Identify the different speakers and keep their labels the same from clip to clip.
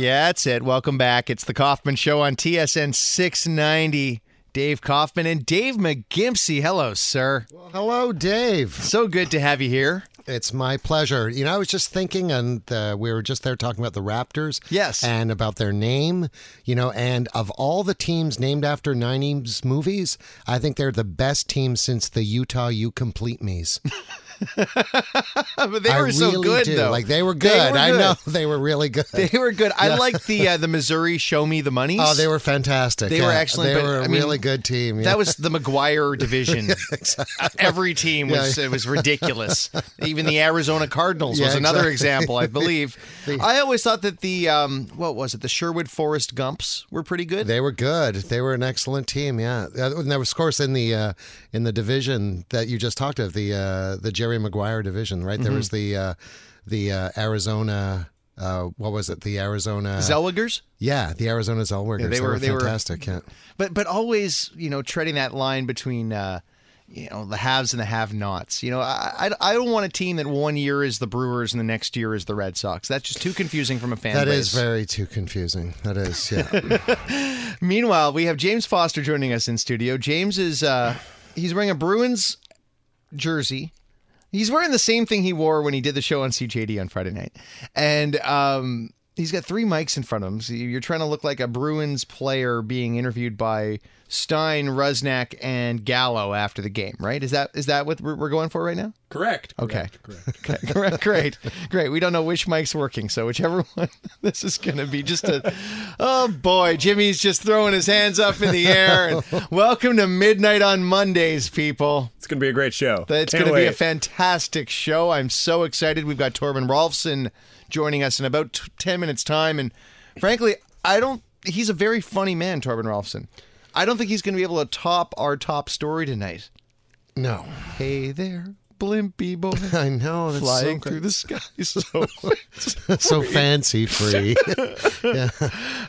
Speaker 1: Yeah, that's it. Welcome back. It's the Kaufman Show on TSN 690. Dave Kaufman and Dave McGimpsey. Hello, sir.
Speaker 2: Well, Hello, Dave.
Speaker 1: So good to have you here.
Speaker 2: It's my pleasure. You know, I was just thinking, and uh, we were just there talking about the Raptors.
Speaker 1: Yes.
Speaker 2: And about their name, you know, and of all the teams named after 90s movies, I think they're the best team since the Utah You Complete Me's.
Speaker 1: but they
Speaker 2: I
Speaker 1: were so good,
Speaker 2: do.
Speaker 1: though.
Speaker 2: Like, they were
Speaker 1: They
Speaker 2: good.
Speaker 1: were
Speaker 2: I
Speaker 1: good.
Speaker 2: know they were really good.
Speaker 1: They were good. I like the uh, the Missouri Show Me the Money.
Speaker 2: oh, they were fantastic.
Speaker 1: They were
Speaker 2: Yeah,
Speaker 1: excellent,
Speaker 2: They
Speaker 1: but,
Speaker 2: were a
Speaker 1: I mean,
Speaker 2: really good team. yeah.
Speaker 1: That was the Maguire division. Every team was it was ridiculous. Even the Arizona Cardinals was another
Speaker 2: exactly.
Speaker 1: example, I believe. I always thought that the um, what was it? The Sherwood Forest Gumps were pretty good.
Speaker 2: They were good. They were an excellent team. Yeah, Uh, and there was, of course, in the uh, in the division that you just talked of the uh, the Jerry Maguire division, right? There was
Speaker 1: Mm-hmm.
Speaker 2: the uh, the uh, Arizona. Uh, what was it? The Arizona.
Speaker 1: Zellwegers,
Speaker 2: yeah, the Arizona Zellwegers.
Speaker 1: Yeah, they
Speaker 2: they,
Speaker 1: were-
Speaker 2: were,
Speaker 1: they were-
Speaker 2: fantastic. yeah.
Speaker 1: but but always you know treading that line between. Uh, you know the haves and the have-nots. You know, I, I I don't want a team that one year is the Brewers and the next year is the Red Sox. That's just too confusing from a fan
Speaker 2: That
Speaker 1: base.
Speaker 2: is very too confusing. That is, yeah.
Speaker 1: Meanwhile, we have James Foster joining us in studio. James is uh he's wearing a Bruins jersey. He's wearing the same thing he wore when he did the show on CJAD on Friday night. And um he's got three mics in front of him. So you're trying to look like a Bruins player being interviewed by Stein, Rusnak, and Gallo after the game, right? Is that is that what we're we're going for right now?
Speaker 3: Correct.
Speaker 1: Okay.
Speaker 3: Correct. correct.
Speaker 1: Okay, great, great, great. We don't know which mic's working, so whichever one. This is going to be just a. Oh boy, Jimmy's just throwing his hands up in the air. And welcome to Midnight on Mondays, people.
Speaker 3: It's going to be a great show.
Speaker 1: It's going to be a fantastic show. I'm so excited. We've got Torben Rolfsen joining us in about t- ten minutes' time, and frankly, I don't. He's a very funny man, Torben Rolfsen. I don't think he's going to be able to top our top story tonight.
Speaker 2: no,
Speaker 1: Hey there, Blimpy boy.
Speaker 2: I know. That's
Speaker 1: flying
Speaker 2: so,
Speaker 1: through the sky. So,
Speaker 2: so fancy free.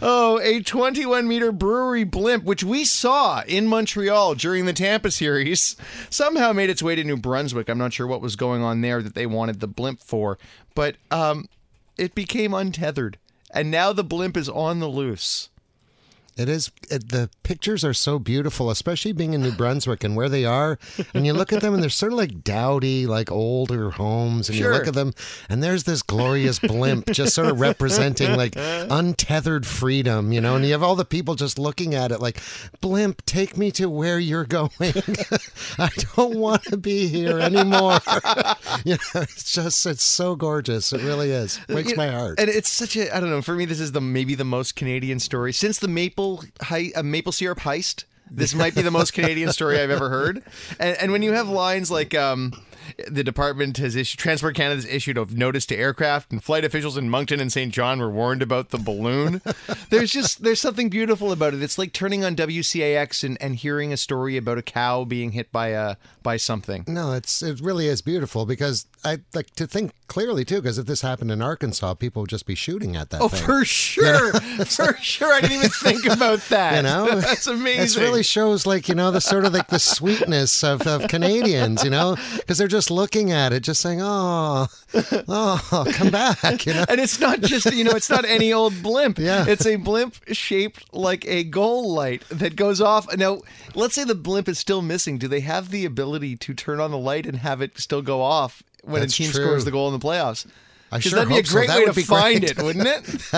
Speaker 1: oh, a 21 meter brewery blimp, which we saw in Montreal during the Tampa series, somehow made its way to New Brunswick. I'm not sure what was going on there that they wanted the blimp for, but um, it became untethered. And now the blimp is on the loose.
Speaker 2: It is. It, the pictures are so beautiful, especially being in New Brunswick and where they are. And you look at them, and they're sort of like dowdy, like older homes. And
Speaker 1: Sure.
Speaker 2: you look at them, and there's this glorious blimp just sort of representing like untethered freedom, you know. And you have all the people just looking at it, like, "Blimp, take me to where you're going. I don't want to be here anymore." you know, it's just it's so gorgeous. It really is. Breaks
Speaker 1: You know,
Speaker 2: my heart.
Speaker 1: And it's such a I don't know. For me, this is the maybe the most Canadian story since the maple hei- uh, maple syrup heist. This might be the most Canadian story I've ever heard. And, and when you have lines like um, the department has issued Transport Canada has issued a notice to aircraft and flight officials in Moncton and St. John were warned about the balloon. there's just there's something beautiful about it. It's like turning on WCAX and, and hearing a story about a cow being hit by a by something.
Speaker 2: No, it's it really is beautiful because I like to think clearly too. Because if this happened in Arkansas, people would just be shooting at that.
Speaker 1: Oh,
Speaker 2: thing.
Speaker 1: for sure, for sure. I didn't even think about that.
Speaker 2: You know,
Speaker 1: that's amazing.
Speaker 2: It really shows, like you know, the sort of like the sweetness of, of Canadians, you know, because they're just looking at it, just saying, "Oh, oh, come back," you know.
Speaker 1: And it's not just, you know, it's not any old blimp.
Speaker 2: Yeah.
Speaker 1: It's a blimp shaped like a goal light that goes off. Now, let's say the blimp is still missing. Do they have the ability to turn on the light and have it still go off when
Speaker 2: That's
Speaker 1: a team
Speaker 2: true.
Speaker 1: scores the goal in the playoffs?
Speaker 2: I sure
Speaker 1: that'd be a
Speaker 2: so.
Speaker 1: great
Speaker 2: That
Speaker 1: way to find
Speaker 2: great.
Speaker 1: it, wouldn't it?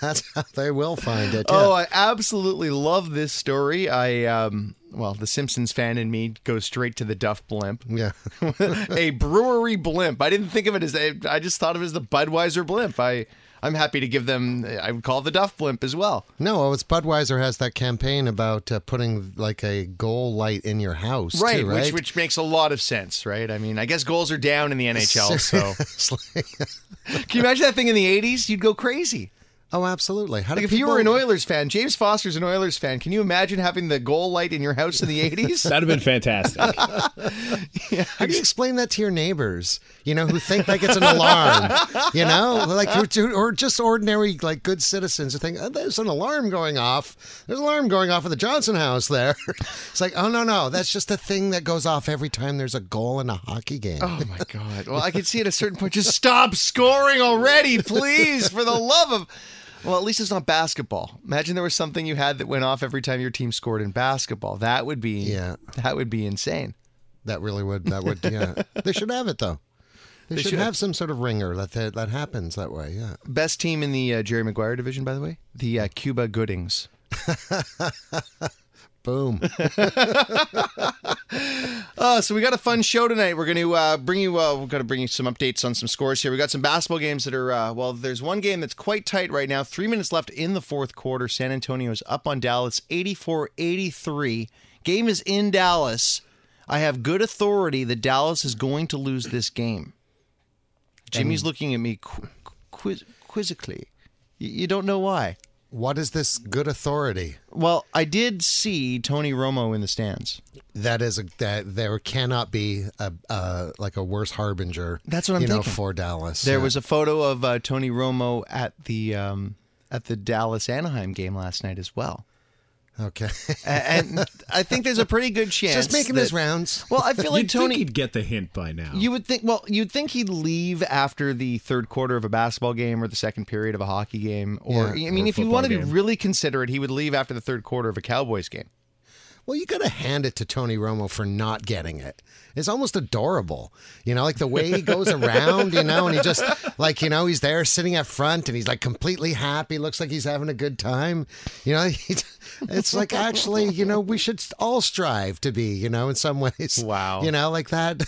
Speaker 2: That's how they will find it. Yeah.
Speaker 1: Oh, I absolutely love this story. I, um, well, the Simpsons fan in me goes straight to the Duff blimp.
Speaker 2: yeah.
Speaker 1: a brewery blimp. I didn't think of it as a, I just thought of it as the Budweiser blimp. I I'm happy to give them. I would call the Duff blimp as well.
Speaker 2: No, well, it's Budweiser has that campaign about uh, putting like a goal light in your house, too,
Speaker 1: Right,
Speaker 2: right?
Speaker 1: which which makes a lot of sense, right? I mean, I guess goals are down in the NHL, so can you imagine that thing in the '80s? You'd go crazy.
Speaker 2: Oh, absolutely. How
Speaker 1: Like if
Speaker 2: people,
Speaker 1: you were an Oilers fan, James Foster's an Oilers fan. Can you imagine having the goal light in your house in the eighties?
Speaker 3: That'd have been fantastic.
Speaker 2: How do you explain that to your neighbors? You know, who think like it's an alarm. You know, like or- or just ordinary like good citizens who think oh, there's an alarm going off. There's an alarm going off at the Johnson house there. It's like, oh no, no, that's just a thing that goes off every time there's a goal in a hockey game.
Speaker 1: Oh my god! Well, I could see at a certain point, just stop scoring already, please, for the love of. Well, at least it's not basketball. Imagine there was something you had that went off every time your team scored in basketball. That would be
Speaker 2: Yeah.
Speaker 1: That would be insane.
Speaker 2: That really would. That would. Yeah, they should have it though. They,
Speaker 1: They
Speaker 2: should,
Speaker 1: should.
Speaker 2: have some sort of ringer that that, that happens that way. Yeah.
Speaker 1: Best team in the uh, Jerry Maguire division, by the way, the uh, Cuba Goodings.
Speaker 2: Boom.
Speaker 1: Uh, so we got a fun show tonight. We're going to uh, bring you. Uh, we're going to bring you some updates on some scores here. We got some basketball games that are. Uh, well, there's one game that's quite tight right now. Three minutes left in the fourth quarter. San Antonio is up on Dallas, 84-83. Game is in Dallas. I have good authority that Dallas is going to lose this game. Jimmy's looking at me qu- quiz- quizzically. Y- You don't know why.
Speaker 2: What is this good authority?
Speaker 1: Well, I did see Tony Romo in the stands.
Speaker 2: That is a that there cannot be a uh, like a worse harbinger.
Speaker 1: That's what I'm
Speaker 2: you know
Speaker 1: thinking.
Speaker 2: for Dallas.
Speaker 1: There
Speaker 2: Yeah.
Speaker 1: was a photo of uh, Tony Romo at the um, at the Dallas Anaheim game last night as well,
Speaker 2: okay.
Speaker 1: And I think there's a pretty good chance.
Speaker 2: Just making
Speaker 1: that-
Speaker 2: his rounds.
Speaker 1: Well, I feel like
Speaker 3: You'd
Speaker 1: Tony.
Speaker 3: think he'd get the hint by now.
Speaker 1: You would think. Well, you'd think he'd leave after the third quarter of a basketball game or the second period of a hockey game, or
Speaker 2: Yeah,
Speaker 1: I mean,
Speaker 3: or
Speaker 1: if you want to
Speaker 3: be
Speaker 1: really considerate, he would leave after the third quarter of a Cowboys game.
Speaker 2: Well, you got to hand it to Tony Romo for not getting it. It's almost adorable, you know, like the way he goes around, you know, and he just like you know he's there sitting up front and he's like completely happy, looks like he's having a good time, you know. It's like actually, you know, we should all strive to be, you know, in some ways.
Speaker 1: Wow.
Speaker 2: you know, like that,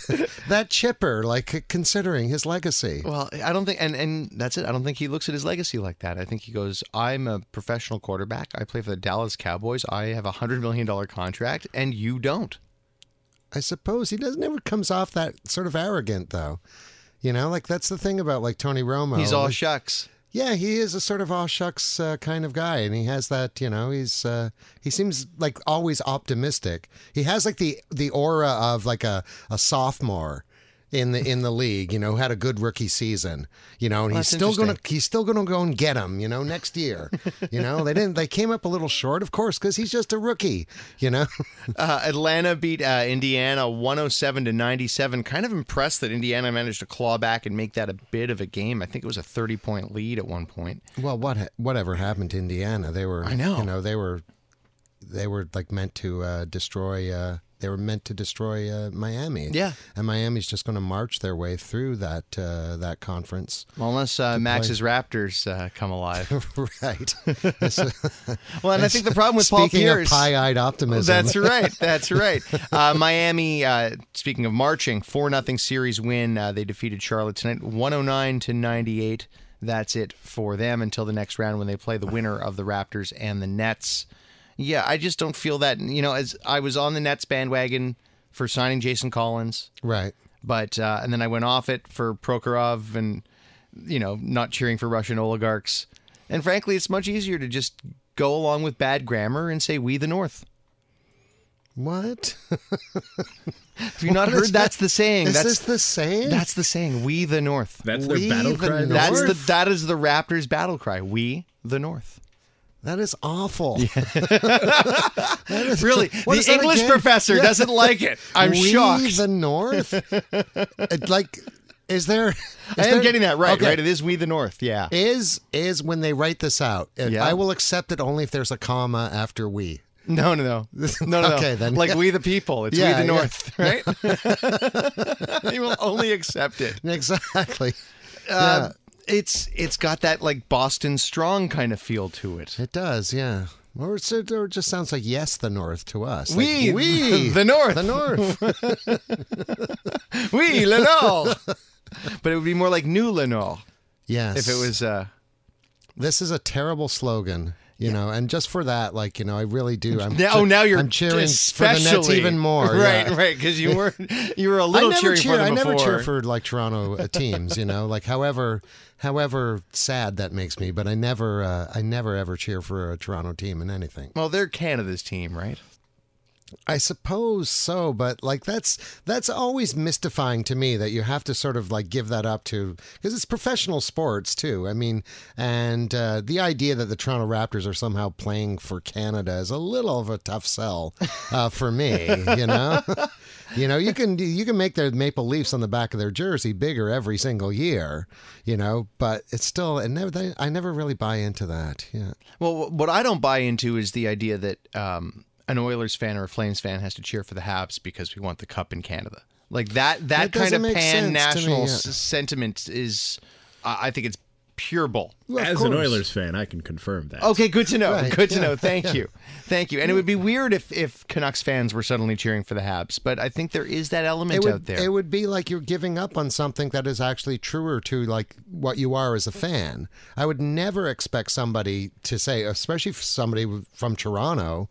Speaker 2: that chipper, like considering his legacy.
Speaker 1: Well, I don't think, and and that's it. I don't think he looks at his legacy like that. I think he goes, "I'm a professional quarterback. I play for the Dallas Cowboys. I have a hundred million dollar contract, and you don't."
Speaker 2: I suppose he doesn't ever comes off that sort of arrogant though. You know, like that's the thing about like Tony Romo.
Speaker 1: He's all shucks.
Speaker 2: yeah, he is a sort of all shucks uh, kind of guy, and he has that. You know, he's uh, he seems like always optimistic. He has like the the aura of like a a sophomore. In the in the league, you know, had a good rookie season, you know, and he's still gonna he's still gonna go and get him, you know, next year. You know, they didn't they came up a little short, of course, because he's just a rookie, you know.
Speaker 1: Uh, Atlanta beat uh, Indiana 107 to 97. Kind of impressed that Indiana managed to claw back and make that a bit of a game. I think it was a 30 point lead at one point.
Speaker 2: Well, what whatever happened to Indiana? They were,
Speaker 1: I know.
Speaker 2: you know, they were, they were like meant to uh, destroy. Uh, they were meant to destroy uh, Miami.
Speaker 1: Yeah.
Speaker 2: and Miami's just going to march their way through that uh, that conference.
Speaker 1: Well, unless uh, Max's Raptors uh, come alive.
Speaker 2: right.
Speaker 1: Well, and I think the problem with Paul Pierce.
Speaker 2: pie-eyed optimism,
Speaker 1: That's right. That's right. Uh, Miami. Uh, speaking of marching, four nothing series win. Uh, they defeated Charlotte tonight, one hundred nine to ninety eight. That's it for them until the next round when they play the winner of the Raptors and the Nets. Yeah, I just don't feel that. You know, as I was on the Nets bandwagon for signing Jason Collins,
Speaker 2: right.
Speaker 1: but uh, and then I went off it for Prokhorov and you know not cheering for Russian oligarchs. And frankly, it's much easier to just go along with bad grammar and say "We the North."
Speaker 2: What?
Speaker 1: Have you not
Speaker 2: What
Speaker 1: heard
Speaker 2: is
Speaker 1: that's the saying?
Speaker 2: Is
Speaker 1: that's
Speaker 2: this the saying?
Speaker 1: that's the saying. We the North.
Speaker 3: That's their
Speaker 2: We
Speaker 3: battle
Speaker 2: the
Speaker 3: cry.
Speaker 2: North?
Speaker 1: That's the
Speaker 2: North?
Speaker 1: that is the Raptors battle cry. We the North.
Speaker 2: That is awful.
Speaker 1: that
Speaker 2: is Really,
Speaker 1: the
Speaker 2: is
Speaker 1: English
Speaker 2: again?
Speaker 1: professor doesn't like it. I'm shocked.
Speaker 2: we
Speaker 1: shocked.
Speaker 2: the North. It, like, is there? Is
Speaker 1: I am
Speaker 2: there-
Speaker 1: getting that right.
Speaker 2: Okay.
Speaker 1: Right, it is We the North. Yeah.
Speaker 2: is is when they write this out. and
Speaker 1: Yeah.
Speaker 2: I will accept it only if there's a comma after we.
Speaker 1: No, no, no, no, no.
Speaker 2: Okay, then.
Speaker 1: like we the people. It's
Speaker 2: Yeah,
Speaker 1: we the
Speaker 2: yeah.
Speaker 1: North, right? he will only accept it.
Speaker 2: Exactly.
Speaker 1: Uh, It's it's got that like Boston strong kind of feel to it.
Speaker 2: It does, yeah. Or, it's, or it just sounds like yes, the North to us.
Speaker 1: We,
Speaker 2: like, we,
Speaker 1: the North,
Speaker 2: the North.
Speaker 1: we Lenore. but it would be more like New Lenore
Speaker 2: yes.
Speaker 1: if it was. uh
Speaker 2: This is a terrible slogan. You know, and just for that, like you know, I really do. I'm
Speaker 1: Now, oh, now you're
Speaker 2: I'm cheering for the Nets even more.
Speaker 1: Right,
Speaker 2: yeah.
Speaker 1: right. Because you were you were a
Speaker 2: I
Speaker 1: little
Speaker 2: never
Speaker 1: cheering
Speaker 2: cheer. I never cheer for like Toronto uh, teams. You know, like however however sad that makes me, but I never uh, I never ever cheer for a Toronto team in anything.
Speaker 1: Well, they're Canada's team, right?
Speaker 2: I suppose so, but like that's that's always mystifying to me that you have to sort of like give that up to because it's professional sports too. I mean, and uh, the idea that the Toronto Raptors are somehow playing for Canada is a little of a tough sell uh, for me. You know, you know you can you can make their Maple Leafs on the back of their jersey bigger every single year. You know, but it's still and never I never really buy into that. Yeah.
Speaker 1: Well, what I don't buy into is the idea that um, an Oilers fan or a Flames fan has to cheer for the Habs because we want the cup in Canada. Like that that
Speaker 2: That
Speaker 1: kind of
Speaker 2: make sense me,
Speaker 1: pan national
Speaker 2: yeah.
Speaker 1: sentiment is, I I think it's pure bull.
Speaker 2: Well, of
Speaker 3: As an. Oilers fan, I can confirm that.
Speaker 1: Okay, good to know.
Speaker 2: Right,
Speaker 1: good to
Speaker 2: yeah,
Speaker 1: know. Thank you, thank you. And it would be weird if if Canucks fans were suddenly cheering for the Habs, but I think there is that element
Speaker 2: it would,
Speaker 1: out there.
Speaker 2: It would be like you're giving up on something that is actually truer to like what you are as a fan. I would never expect somebody to say, especially somebody from Toronto,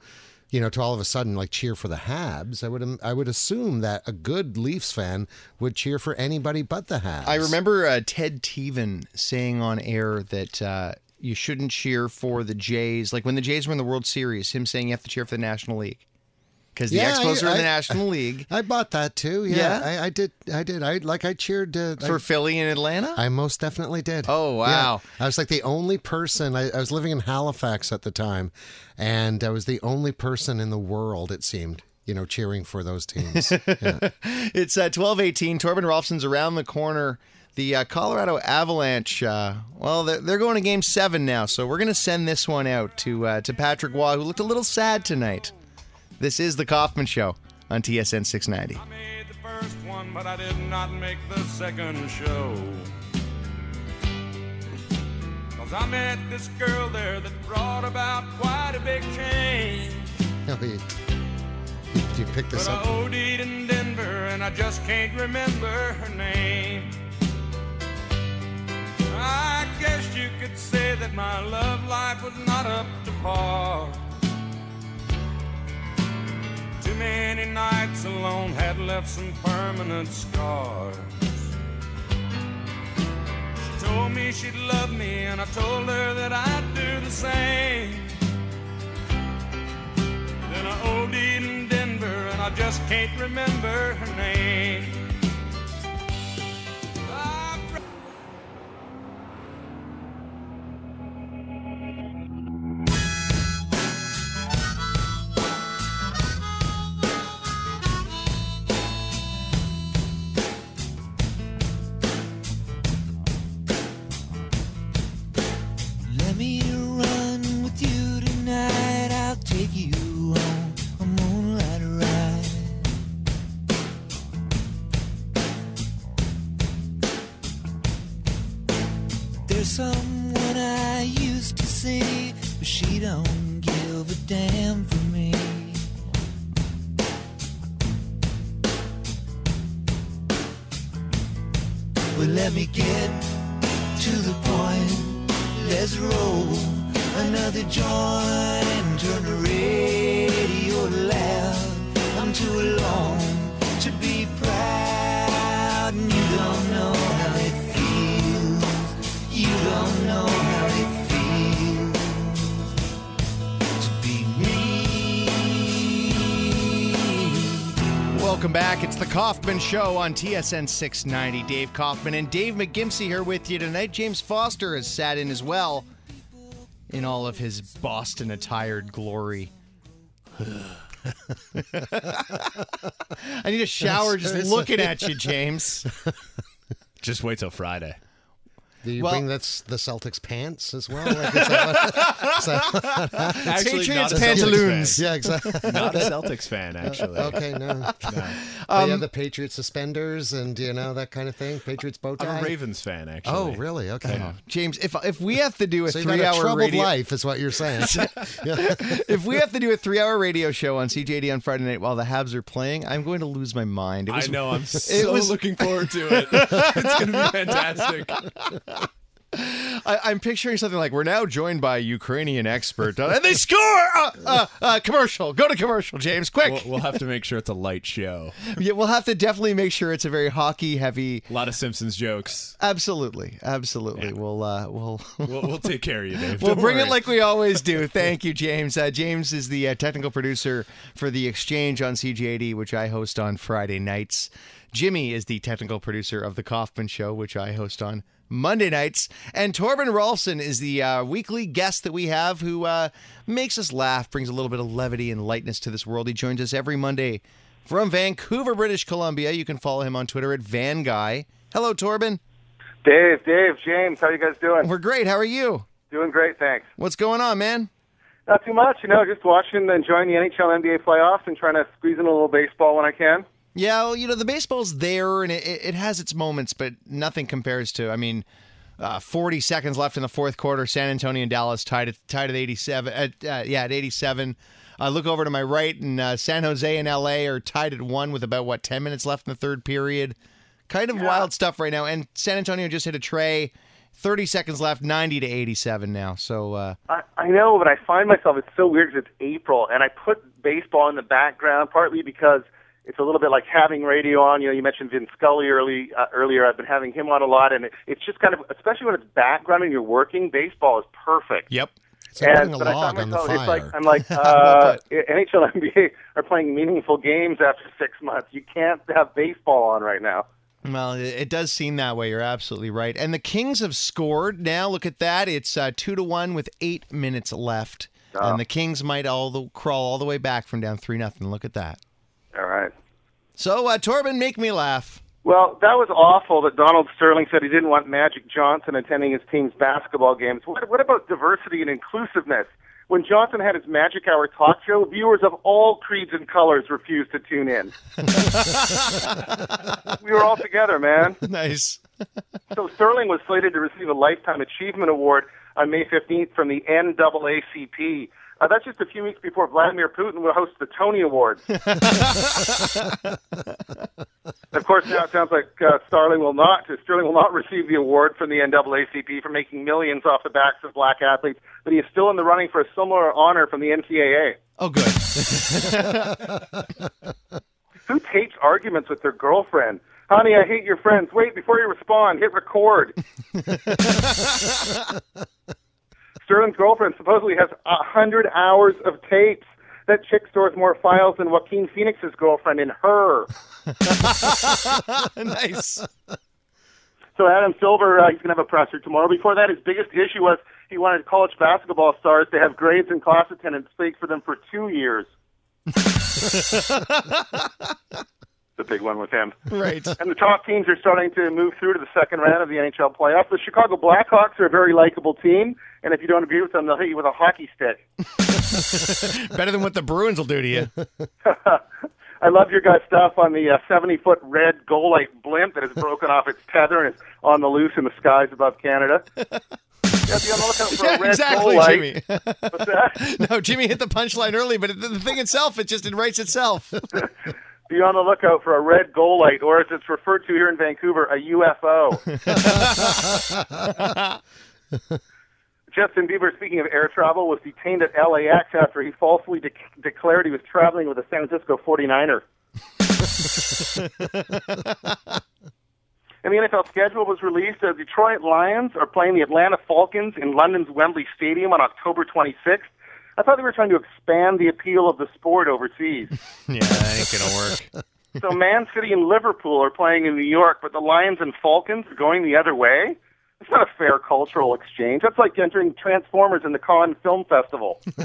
Speaker 2: you know, to all of a sudden like cheer for the Habs. I would I would assume that a good Leafs fan would cheer for anybody but the Habs.
Speaker 1: I remember uh, Ted Tevan saying on air that uh, you shouldn't cheer for the Jays. Like when the Jays were in the World Series, him saying you have to cheer for the National League because the
Speaker 2: Yeah,
Speaker 1: Expos
Speaker 2: I-
Speaker 1: are in the
Speaker 2: I-
Speaker 1: National League
Speaker 2: I bought that too. Yeah,
Speaker 1: Yeah?
Speaker 2: I, I did. I did. I like. I cheered uh,
Speaker 1: for Philly and Atlanta.
Speaker 2: I most definitely did.
Speaker 1: Oh, wow.
Speaker 2: Yeah. I was like the only person. I, I was living in Halifax at the time, and I was the only person in the world. It seemed, you know, cheering for those teams. Yeah.
Speaker 1: It's uh, twelve eighteen. Torben Rolfsen's around the corner. The uh, Colorado Avalanche. Uh, well, they're, they're going to Game Seven now, so we're going to send this one out to uh, to Patrick Roy, who looked a little sad tonight. This is the Kaufman Show on TSN six ninety.
Speaker 4: I made the first one, but I did not make the second show. Cause I met this girl there that brought about quite a big change.
Speaker 2: No, you, you, you picked this
Speaker 4: But I
Speaker 2: up.
Speaker 4: OD'd in Denver and I just can't remember her name. I guess you could say that my love life was not up to par. Too many nights alone had left some permanent scars. She told me she'd love me, and I told her that I'd do the same. Then I OD'd in Denver, and I just can't remember her name.
Speaker 1: Kaufman Show on TSN 690. Dave Kaufman and Dave McGimpsey here with you tonight. James Foster has sat in as well in all of his Boston attired glory. I need a shower just looking at you, James.
Speaker 3: Just wait till Friday.
Speaker 2: Do you
Speaker 1: well-
Speaker 2: bring that's the Celtics pants as well? Like, is that what- is
Speaker 3: Actually,
Speaker 1: Patriots
Speaker 3: not a Celtics
Speaker 1: pantaloons.
Speaker 2: yeah, exactly.
Speaker 3: Not a Celtics fan, actually.
Speaker 2: Okay, no.
Speaker 3: No.
Speaker 2: But yeah, um, the Patriots suspenders and you know that kind of thing. Patriots bow tie.
Speaker 3: I'm a Ravens fan, oh, actually.
Speaker 2: Oh, really? Okay.
Speaker 1: Oh, James, if if we have to do a
Speaker 2: So
Speaker 1: three-hour
Speaker 2: troubled
Speaker 1: radio
Speaker 2: life, is what you're saying.
Speaker 1: if we have to do a three hour radio show on CJAD on Friday night while the Habs are playing, I'm going to lose my mind. It
Speaker 3: I know. I'm so
Speaker 1: was-
Speaker 3: looking forward to it. it's going to be fantastic.
Speaker 1: I, I'm picturing something like we're now joined by a Ukrainian expert, uh, and they score. Uh, uh, uh, commercial. Go to commercial, James. Quick.
Speaker 3: We'll, we'll have to make sure it's a light show.
Speaker 1: yeah, we'll have to definitely make sure it's a very hockey heavy.
Speaker 3: A lot of Simpsons jokes.
Speaker 1: Absolutely, absolutely. We'll uh, we'll.
Speaker 3: We'll, we'll take care of you, Dave.
Speaker 1: We'll
Speaker 3: Don't
Speaker 1: bring
Speaker 3: worry.
Speaker 1: it like we always do. Thank you, James. Uh, James is the uh, technical producer for The Exchange on CJAD, which I host on Friday nights. Jimmy is the technical producer of The Kaufman Show, which I host on Monday nights. And Torben Rolfsen is the uh, weekly guest that we have who uh, makes us laugh, brings a little bit of levity and lightness to this world. He joins us every Monday from Vancouver, British Columbia. You can follow him on Twitter at Van Guy. Hello, Torben.
Speaker 5: Dave, Dave, James, how you guys doing?
Speaker 1: We're great. How are you?
Speaker 5: Doing great, thanks.
Speaker 1: What's going on, man?
Speaker 5: Not too much, you know, just watching, and enjoying the NHL, NBA playoffs, and trying to squeeze in a little baseball when I can.
Speaker 1: Yeah, well, you know, the baseball's there and it, it has its moments, but nothing compares to, I mean, uh, 40 seconds left in the fourth quarter. San Antonio and Dallas tied at, tied at 87. At, uh, yeah, at 87. I look over to my right, and uh, San Jose and LA are tied at one with about, what, 10 minutes left in the third period. Kind of wild stuff right now. And San Antonio just hit a tray. 30 seconds left, 90 to 87 now. So, uh,
Speaker 5: I, I know, but I find myself, it's so weird because it's April, and I put baseball in the background partly because it's a little bit like having radio on. You know, you mentioned Vin Scully early, uh, earlier. I've been having him on a lot, and it, it's just kind of, especially when it's background and you're working, baseball is perfect.
Speaker 1: yep.
Speaker 2: It's like
Speaker 5: And
Speaker 2: a
Speaker 5: but I
Speaker 2: log
Speaker 5: find
Speaker 2: on the
Speaker 5: myself, it's like I'm like uh, NHL, and NBA are playing meaningful games after six months. You can't have baseball on right now.
Speaker 1: Well, it does seem that way. You're absolutely right. And the Kings have scored now. Look at that. It's uh, two to one with eight minutes left, and the Kings might all the, crawl all the way back from down three nothing. Look at that.
Speaker 5: All right.
Speaker 1: So, uh, Torben, make me laugh.
Speaker 5: Well, that was awful that Donald Sterling said he didn't want Magic Johnson attending his team's basketball games. What, what about diversity and inclusiveness? When Johnson had his Magic Hour talk show, viewers of all creeds and colors refused to tune in. we were all together, man.
Speaker 1: Nice.
Speaker 5: So Sterling was slated to receive a Lifetime Achievement Award on May 15th from the NAACP. Uh, that's just a few weeks before Vladimir Putin will host the Tony Awards. of course, now it sounds like uh, Starling will not. Sterling will not receive the award from the NAACP for making millions off the backs of black athletes, but he is still in the running for a similar honor from the NCAA.
Speaker 1: Oh, good.
Speaker 5: Who takes arguments with their girlfriend? Honey, I hate your friends. Wait, before you respond, hit record. Sterling's girlfriend supposedly has a hundred hours of tapes. That chick stores more files than Joaquin Phoenix's girlfriend in her.
Speaker 1: nice.
Speaker 5: So Adam Silver, uh, he's going to have a presser tomorrow. Before that, his biggest issue was he wanted college basketball stars to have grades and class attendance fake for them for two years. the big one with him.
Speaker 1: Right.
Speaker 5: And the top teams are starting to move through to the second round of the NHL playoffs. The Chicago Blackhawks are a very likable team, and if you don't agree with them, they'll hit you with a hockey stick.
Speaker 1: Better than what the Bruins will do to you.
Speaker 5: I love your guys' stuff on the uh, 70 foot red Golite blimp that has broken off its tether and is on the loose in the skies above Canada. Yeah, be on the lookout for
Speaker 1: Yeah,
Speaker 5: a red
Speaker 1: exactly, Jimmy. No, Jimmy hit the punchline early, but the, the thing itself, it just it writes itself.
Speaker 5: Be on the lookout for a red Golite, or as it's referred to here in Vancouver, a UFO. Justin Bieber, speaking of air travel, was detained at LAX after he falsely de- declared he was traveling with a San Francisco 49er. and the NFL schedule was released. The Detroit Lions are playing the Atlanta Falcons in London's Wembley Stadium on October 26th. I thought they were trying to expand the appeal of the sport overseas.
Speaker 1: yeah, that ain't gonna work.
Speaker 5: so Man City and Liverpool are playing in New York, but the Lions and Falcons are going the other way. It's not a fair cultural exchange. That's like entering Transformers in the Cannes Film Festival.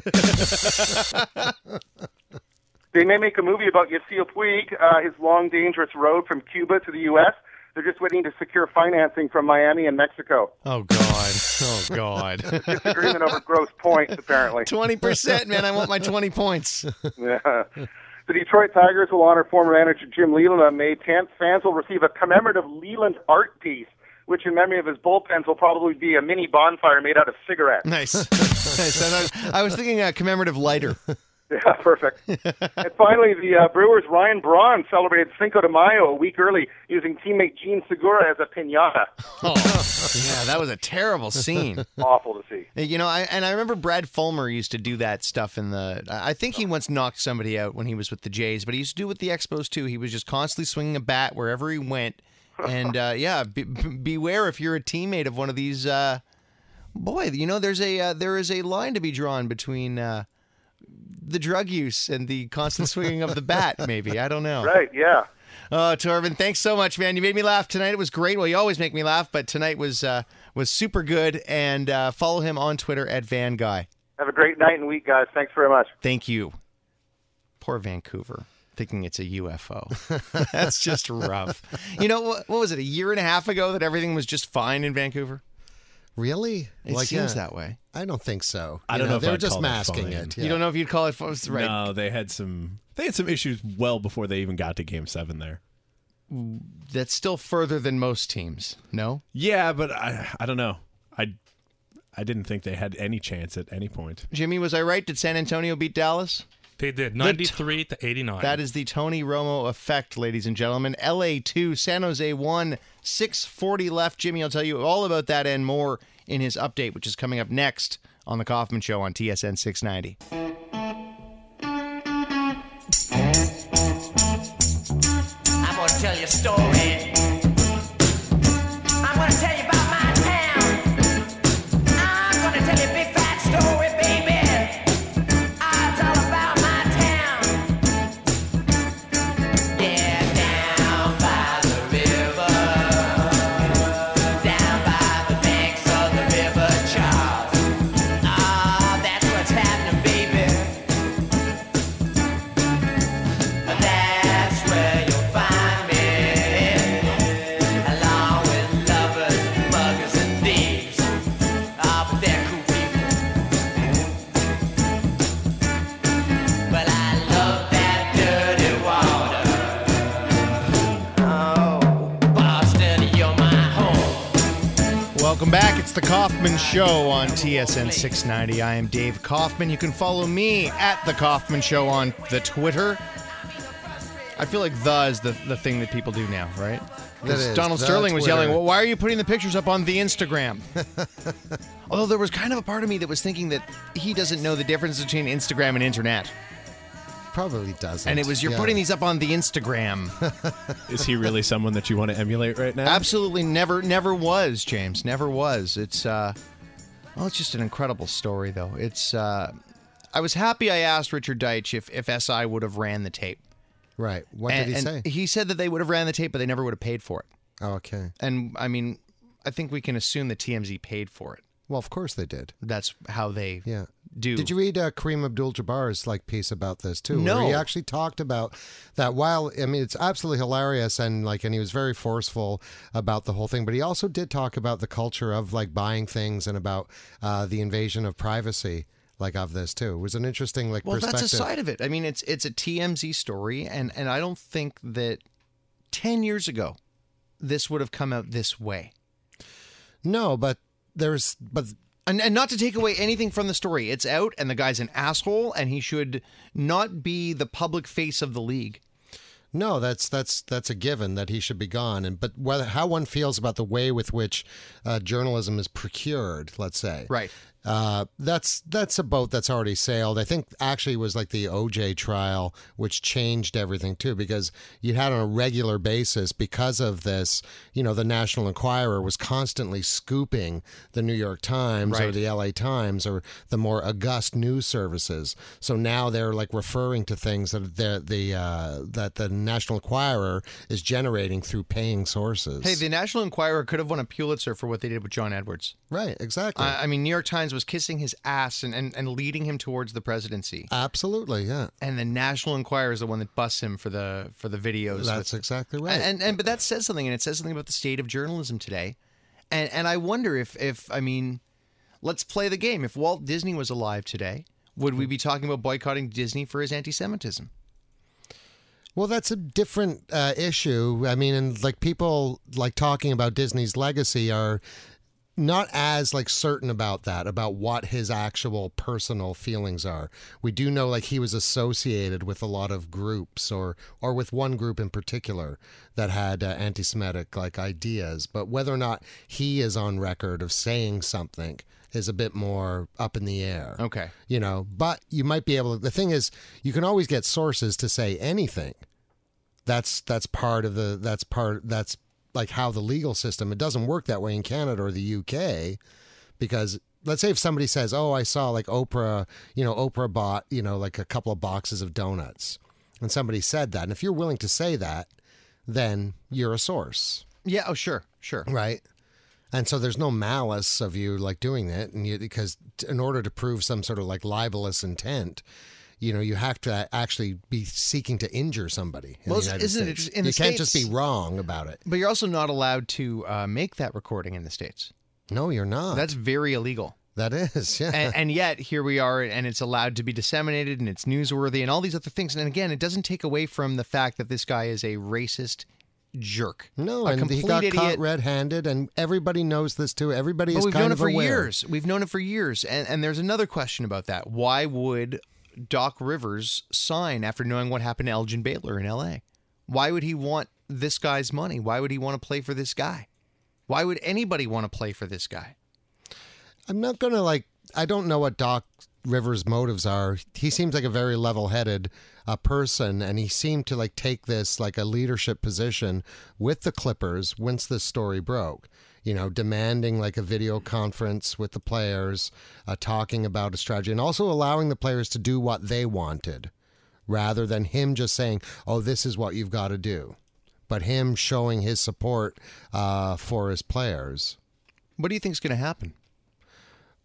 Speaker 5: they may make a movie about Yasiel Puig, uh, his long, dangerous road from Cuba to the U.S. They're just waiting to secure financing from Miami and Mexico.
Speaker 1: Oh God. Oh God.
Speaker 5: Disagreement over gross points, apparently.
Speaker 1: Twenty percent, man. I want my twenty points.
Speaker 5: Yeah. The Detroit Tigers will honor former manager Jim Leyland on May 10th. Fans will receive a commemorative Leyland art piece, which in memory of his bullpens will probably be a mini bonfire made out of cigarettes.
Speaker 1: Nice. nice. I, I was thinking a commemorative lighter.
Speaker 5: Yeah, perfect. and finally, the uh, Brewers' Ryan Braun celebrated Cinco de Mayo a week early using teammate Jean Segura as a pinata.
Speaker 1: Oh, Yeah, that was a terrible scene.
Speaker 5: Awful to see.
Speaker 1: You know, I, and I remember Brad Fullmer used to do that stuff in the. I think he once knocked somebody out when he was with the Jays, but he used to do it with the Expos too. He was just constantly swinging a bat wherever he went, and uh, yeah, be, beware if you're a teammate of one of these. Uh, boy, you know, there's a uh, there is a line to be drawn between uh, the drug use and the constant swinging of the bat. Maybe I don't know.
Speaker 5: Right, yeah.
Speaker 1: Oh, Torben, thanks so much, man. You made me laugh tonight. It was great. Well, you always make me laugh, but tonight was uh, was super good. And uh, follow him on Twitter at Van Guy.
Speaker 5: Have a great night and week, guys. Thanks very much.
Speaker 1: Thank you. Poor Vancouver, thinking it's a UFO. That's just rough. You know what, what was it? A year and a half ago that everything was just fine in Vancouver.
Speaker 2: Really?
Speaker 1: It
Speaker 2: Like,
Speaker 1: seems
Speaker 2: yeah.
Speaker 1: that way.
Speaker 2: I don't think so.
Speaker 3: I
Speaker 2: You
Speaker 3: don't know if
Speaker 2: They're just masking
Speaker 3: fine.
Speaker 2: it.
Speaker 1: You don't know if you'd call it false, right?
Speaker 3: No, they had some. They had some issues well before they even got to Game Seven. There.
Speaker 1: That's still further than most teams. No.
Speaker 3: Yeah, but I. I don't know. I. I didn't think they had any chance at any point.
Speaker 1: Jimmy, was I right? Did San Antonio beat Dallas?
Speaker 6: They did 93 to 89.
Speaker 1: That is the Tony Romo effect, ladies and gentlemen. LA 2, San Jose 1, 640 left. Jimmy I'll tell you all about that and more in his update, which is coming up next on The Kaufman Show on TSN 690.
Speaker 7: I'm gonna tell you a story. It's The
Speaker 1: Kaufman Show on TSN 690. I am Dave Kaufman. You can follow me at The Kaufman Show on the Twitter. I feel like the is the, the thing that people do now, right? Because Donald
Speaker 2: the
Speaker 1: Sterling was yelling, well, why are you putting the pictures up on the Instagram? Although there was kind of a part of me that was thinking that he doesn't know the difference between Instagram and internet.
Speaker 2: Probably doesn't.
Speaker 1: And it was, you're
Speaker 2: Yeah.
Speaker 1: putting these up on the Instagram.
Speaker 3: Is he really someone that you want to emulate right now?
Speaker 1: Absolutely never, never was, James. Never was. It's, uh, well, it's just an incredible story, though. It's, uh, I was happy I asked Richard Deitch if, if SI would have ran the tape.
Speaker 2: Right. What
Speaker 1: and,
Speaker 2: did he
Speaker 1: and
Speaker 2: say?
Speaker 1: He said that they would have ran the tape, but they never would have paid for it.
Speaker 2: Oh, okay.
Speaker 1: And I mean, I think we can assume that TMZ paid for it.
Speaker 2: Well, of course they did.
Speaker 1: That's how they
Speaker 2: Yeah.
Speaker 1: Do.
Speaker 2: Did you read uh, Kareem Abdul-Jabbar's like piece about this too?
Speaker 1: No.
Speaker 2: where he actually talked about that. While I mean, it's absolutely hilarious and like, and he was very forceful about the whole thing. But he also did talk about the culture of like buying things and about uh, the invasion of privacy, like of this too. It was an interesting like
Speaker 1: Well,
Speaker 2: perspective.
Speaker 1: that's a side of it. I mean, it's it's a TMZ story, and and I don't think that ten years ago this would have come out this way.
Speaker 2: No, but there's but
Speaker 1: And, and not to take away anything from the story, it's out, and the guy's an asshole, and he should not be the public face of the league.
Speaker 2: No, that's that's that's a given that he should be gone. And but whether how one feels about the way with which uh, journalism is procured, let's say,
Speaker 1: Right.
Speaker 2: Uh, that's that's a boat that's already sailed. I think actually it was like the OJ trial, which changed everything too, because you had on a regular basis because of this. You know, the National Enquirer was constantly scooping the New York Times or the L.A. Times or the more august news services. So now they're like referring to things that the the uh, that the National Enquirer is generating through paying sources.
Speaker 1: Hey, the National Enquirer could have won a Pulitzer for what they did with John Edwards.
Speaker 2: right, exactly.
Speaker 1: I, I mean, New York Times was kissing his ass and, and, and leading him towards the presidency.
Speaker 2: Absolutely, yeah.
Speaker 1: And the National Enquirer is the one that busts him for the for the videos.
Speaker 2: That's
Speaker 1: with-
Speaker 2: exactly right.
Speaker 1: and, and and but that says something, and it says something about the state of journalism today. And and I wonder if if I mean, let's play the game. If Walt Disney was alive today, would we be talking about boycotting Disney for his anti-Semitism?
Speaker 2: Well, that's a different uh, issue. I mean, and like people like talking about Disney's legacy are not as like certain about that about what his actual personal feelings are. We do know like he was associated with a lot of groups or or with one group in particular that had uh, anti-semitic like ideas. But whether or not he is on record of saying something is a bit more up in the air.
Speaker 1: Okay.
Speaker 2: you know but you might be able to the thing is you can always get sources to say anything. That's that's part of the that's part that's like how the legal system it doesn't work that way in Canada or the UK because let's say if somebody says oh I saw like Oprah you know Oprah bought you know like a couple of boxes of donuts and somebody said that and if you're willing to say that then you're a source
Speaker 1: Yeah. Oh, sure. Sure.
Speaker 2: right and so there's no malice of you like doing that and you because in order to prove some sort of like libelous intent you know you have to actually be seeking to injure somebody in
Speaker 1: Well,
Speaker 2: the United
Speaker 1: isn't it
Speaker 2: States.
Speaker 1: the
Speaker 2: you can't just be wrong about it
Speaker 1: But you're also not allowed to uh, make that recording in the states.
Speaker 2: no you're not
Speaker 1: That's very illegal.
Speaker 2: that is yeah
Speaker 1: and, and yet here we are, and it's allowed to be disseminated, and it's newsworthy, and all these other things. And again, it doesn't take away from the fact that this guy is a racist jerk.
Speaker 2: no and he got
Speaker 1: idiot.
Speaker 2: caught red-handed and everybody knows this too everybody
Speaker 1: But
Speaker 2: is
Speaker 1: we've known it for
Speaker 2: aware.
Speaker 1: years. We've known it for years. And, and there's another question about that. Why would Doc Rivers sign after knowing what happened to Elgin Baylor in LA? Why would he want this guy's money? Why would he want to play for this guy? Why would anybody want to play for this guy?
Speaker 2: I'm not gonna like. I don't know what Doc Rivers' motives are. He seems like a very level-headed uh, person, and he seemed to like take this like a leadership position with the Clippers once this story broke. You know, demanding like a video conference with the players, uh, talking about a strategy, and also allowing the players to do what they wanted, rather than him just saying, "Oh, this is what you've got to do," but him showing his support uh, for his players.
Speaker 1: What do you think is going to happen?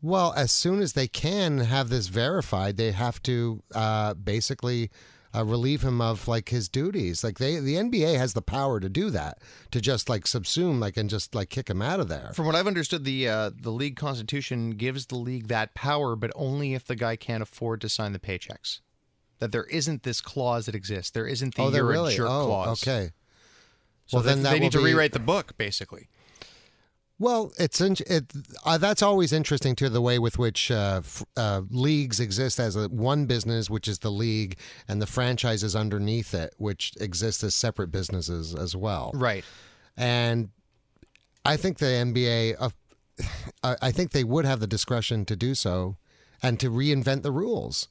Speaker 2: Well, as soon as they can have this verified, they have to uh, basically uh, relieve him of like his duties. Like they, the NBA has the power to do that, to just like subsume, like and just like kick him out of there.
Speaker 1: From what I've understood, the uh, the league constitution gives the league that power, but only if the guy can't afford to sign the paychecks. That there isn't this clause that exists. There isn't the
Speaker 2: oh,
Speaker 1: you're
Speaker 2: really
Speaker 1: a jerk
Speaker 2: oh,
Speaker 1: clause.
Speaker 2: okay.
Speaker 1: So
Speaker 2: well,
Speaker 1: they,
Speaker 2: then that
Speaker 1: they need to
Speaker 2: be-
Speaker 1: rewrite the book, basically.
Speaker 2: Well, it's in, it. Uh, that's always interesting to the way with which uh, f- uh, leagues exist as a one business, which is the league, and the franchises underneath it, which exist as separate businesses as well.
Speaker 1: Right.
Speaker 2: and I think the NBA, uh, I think they would have the discretion to do so, and to reinvent the rules.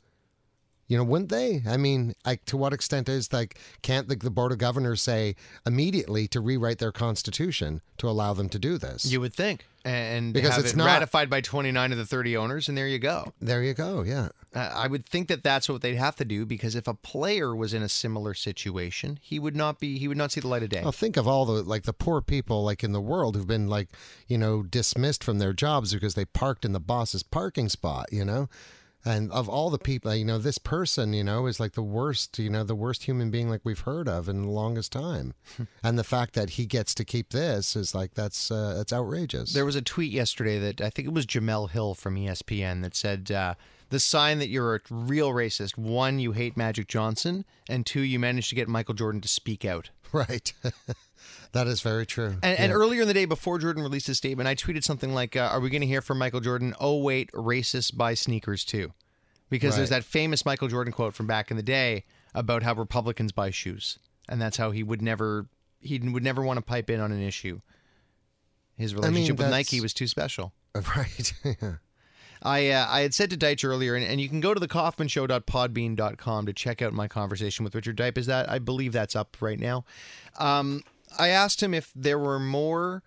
Speaker 2: You know, wouldn't they? I mean, like to what extent is like can't the, the board of governors say immediately to rewrite their constitution to allow them to do this?
Speaker 1: You would think, and
Speaker 2: Because it's
Speaker 1: it
Speaker 2: not-
Speaker 1: ratified by 29 of the 30 owners, and there you go.
Speaker 2: there you go. Yeah.
Speaker 1: Uh, I would think that that's what they'd have to do because if a player was in a similar situation, he would not be. He would not see the light of day.
Speaker 2: Well, think of all the like the poor people like in the world who've been like you know dismissed from their jobs because they parked in the boss's parking spot. You know, and of all the people, you know, this person, you know, is like the worst. You know, the worst human being like we've heard of in the longest time. and the fact that he gets to keep this is like that's uh, that's outrageous.
Speaker 1: There was a tweet yesterday that I think it was Jemele Hill from ESPN that said uh, the sign that you're a real racist: one, you hate Magic Johnson, and two, you managed to get Michael Jordan to speak out.
Speaker 2: right. that is very true.
Speaker 1: And, and earlier in the day, before Jordan released his statement, I tweeted something like, uh, "Are we going to hear from Michael Jordan? Oh wait, racist buy sneakers too," because there's that famous Michael Jordan quote from back in the day about how Republicans buy shoes, and that's how he would never he would never want to pipe in on an issue. His
Speaker 2: mean,
Speaker 1: relationship with Nike was too special.
Speaker 2: right. Yeah.
Speaker 1: I uh, I had said to Deitsch earlier, and, and you can go to the kaufmanshow.podbean.com to check out my conversation with Richard Deitsch. Is that I believe that's up right now. Um, I asked him if there were more,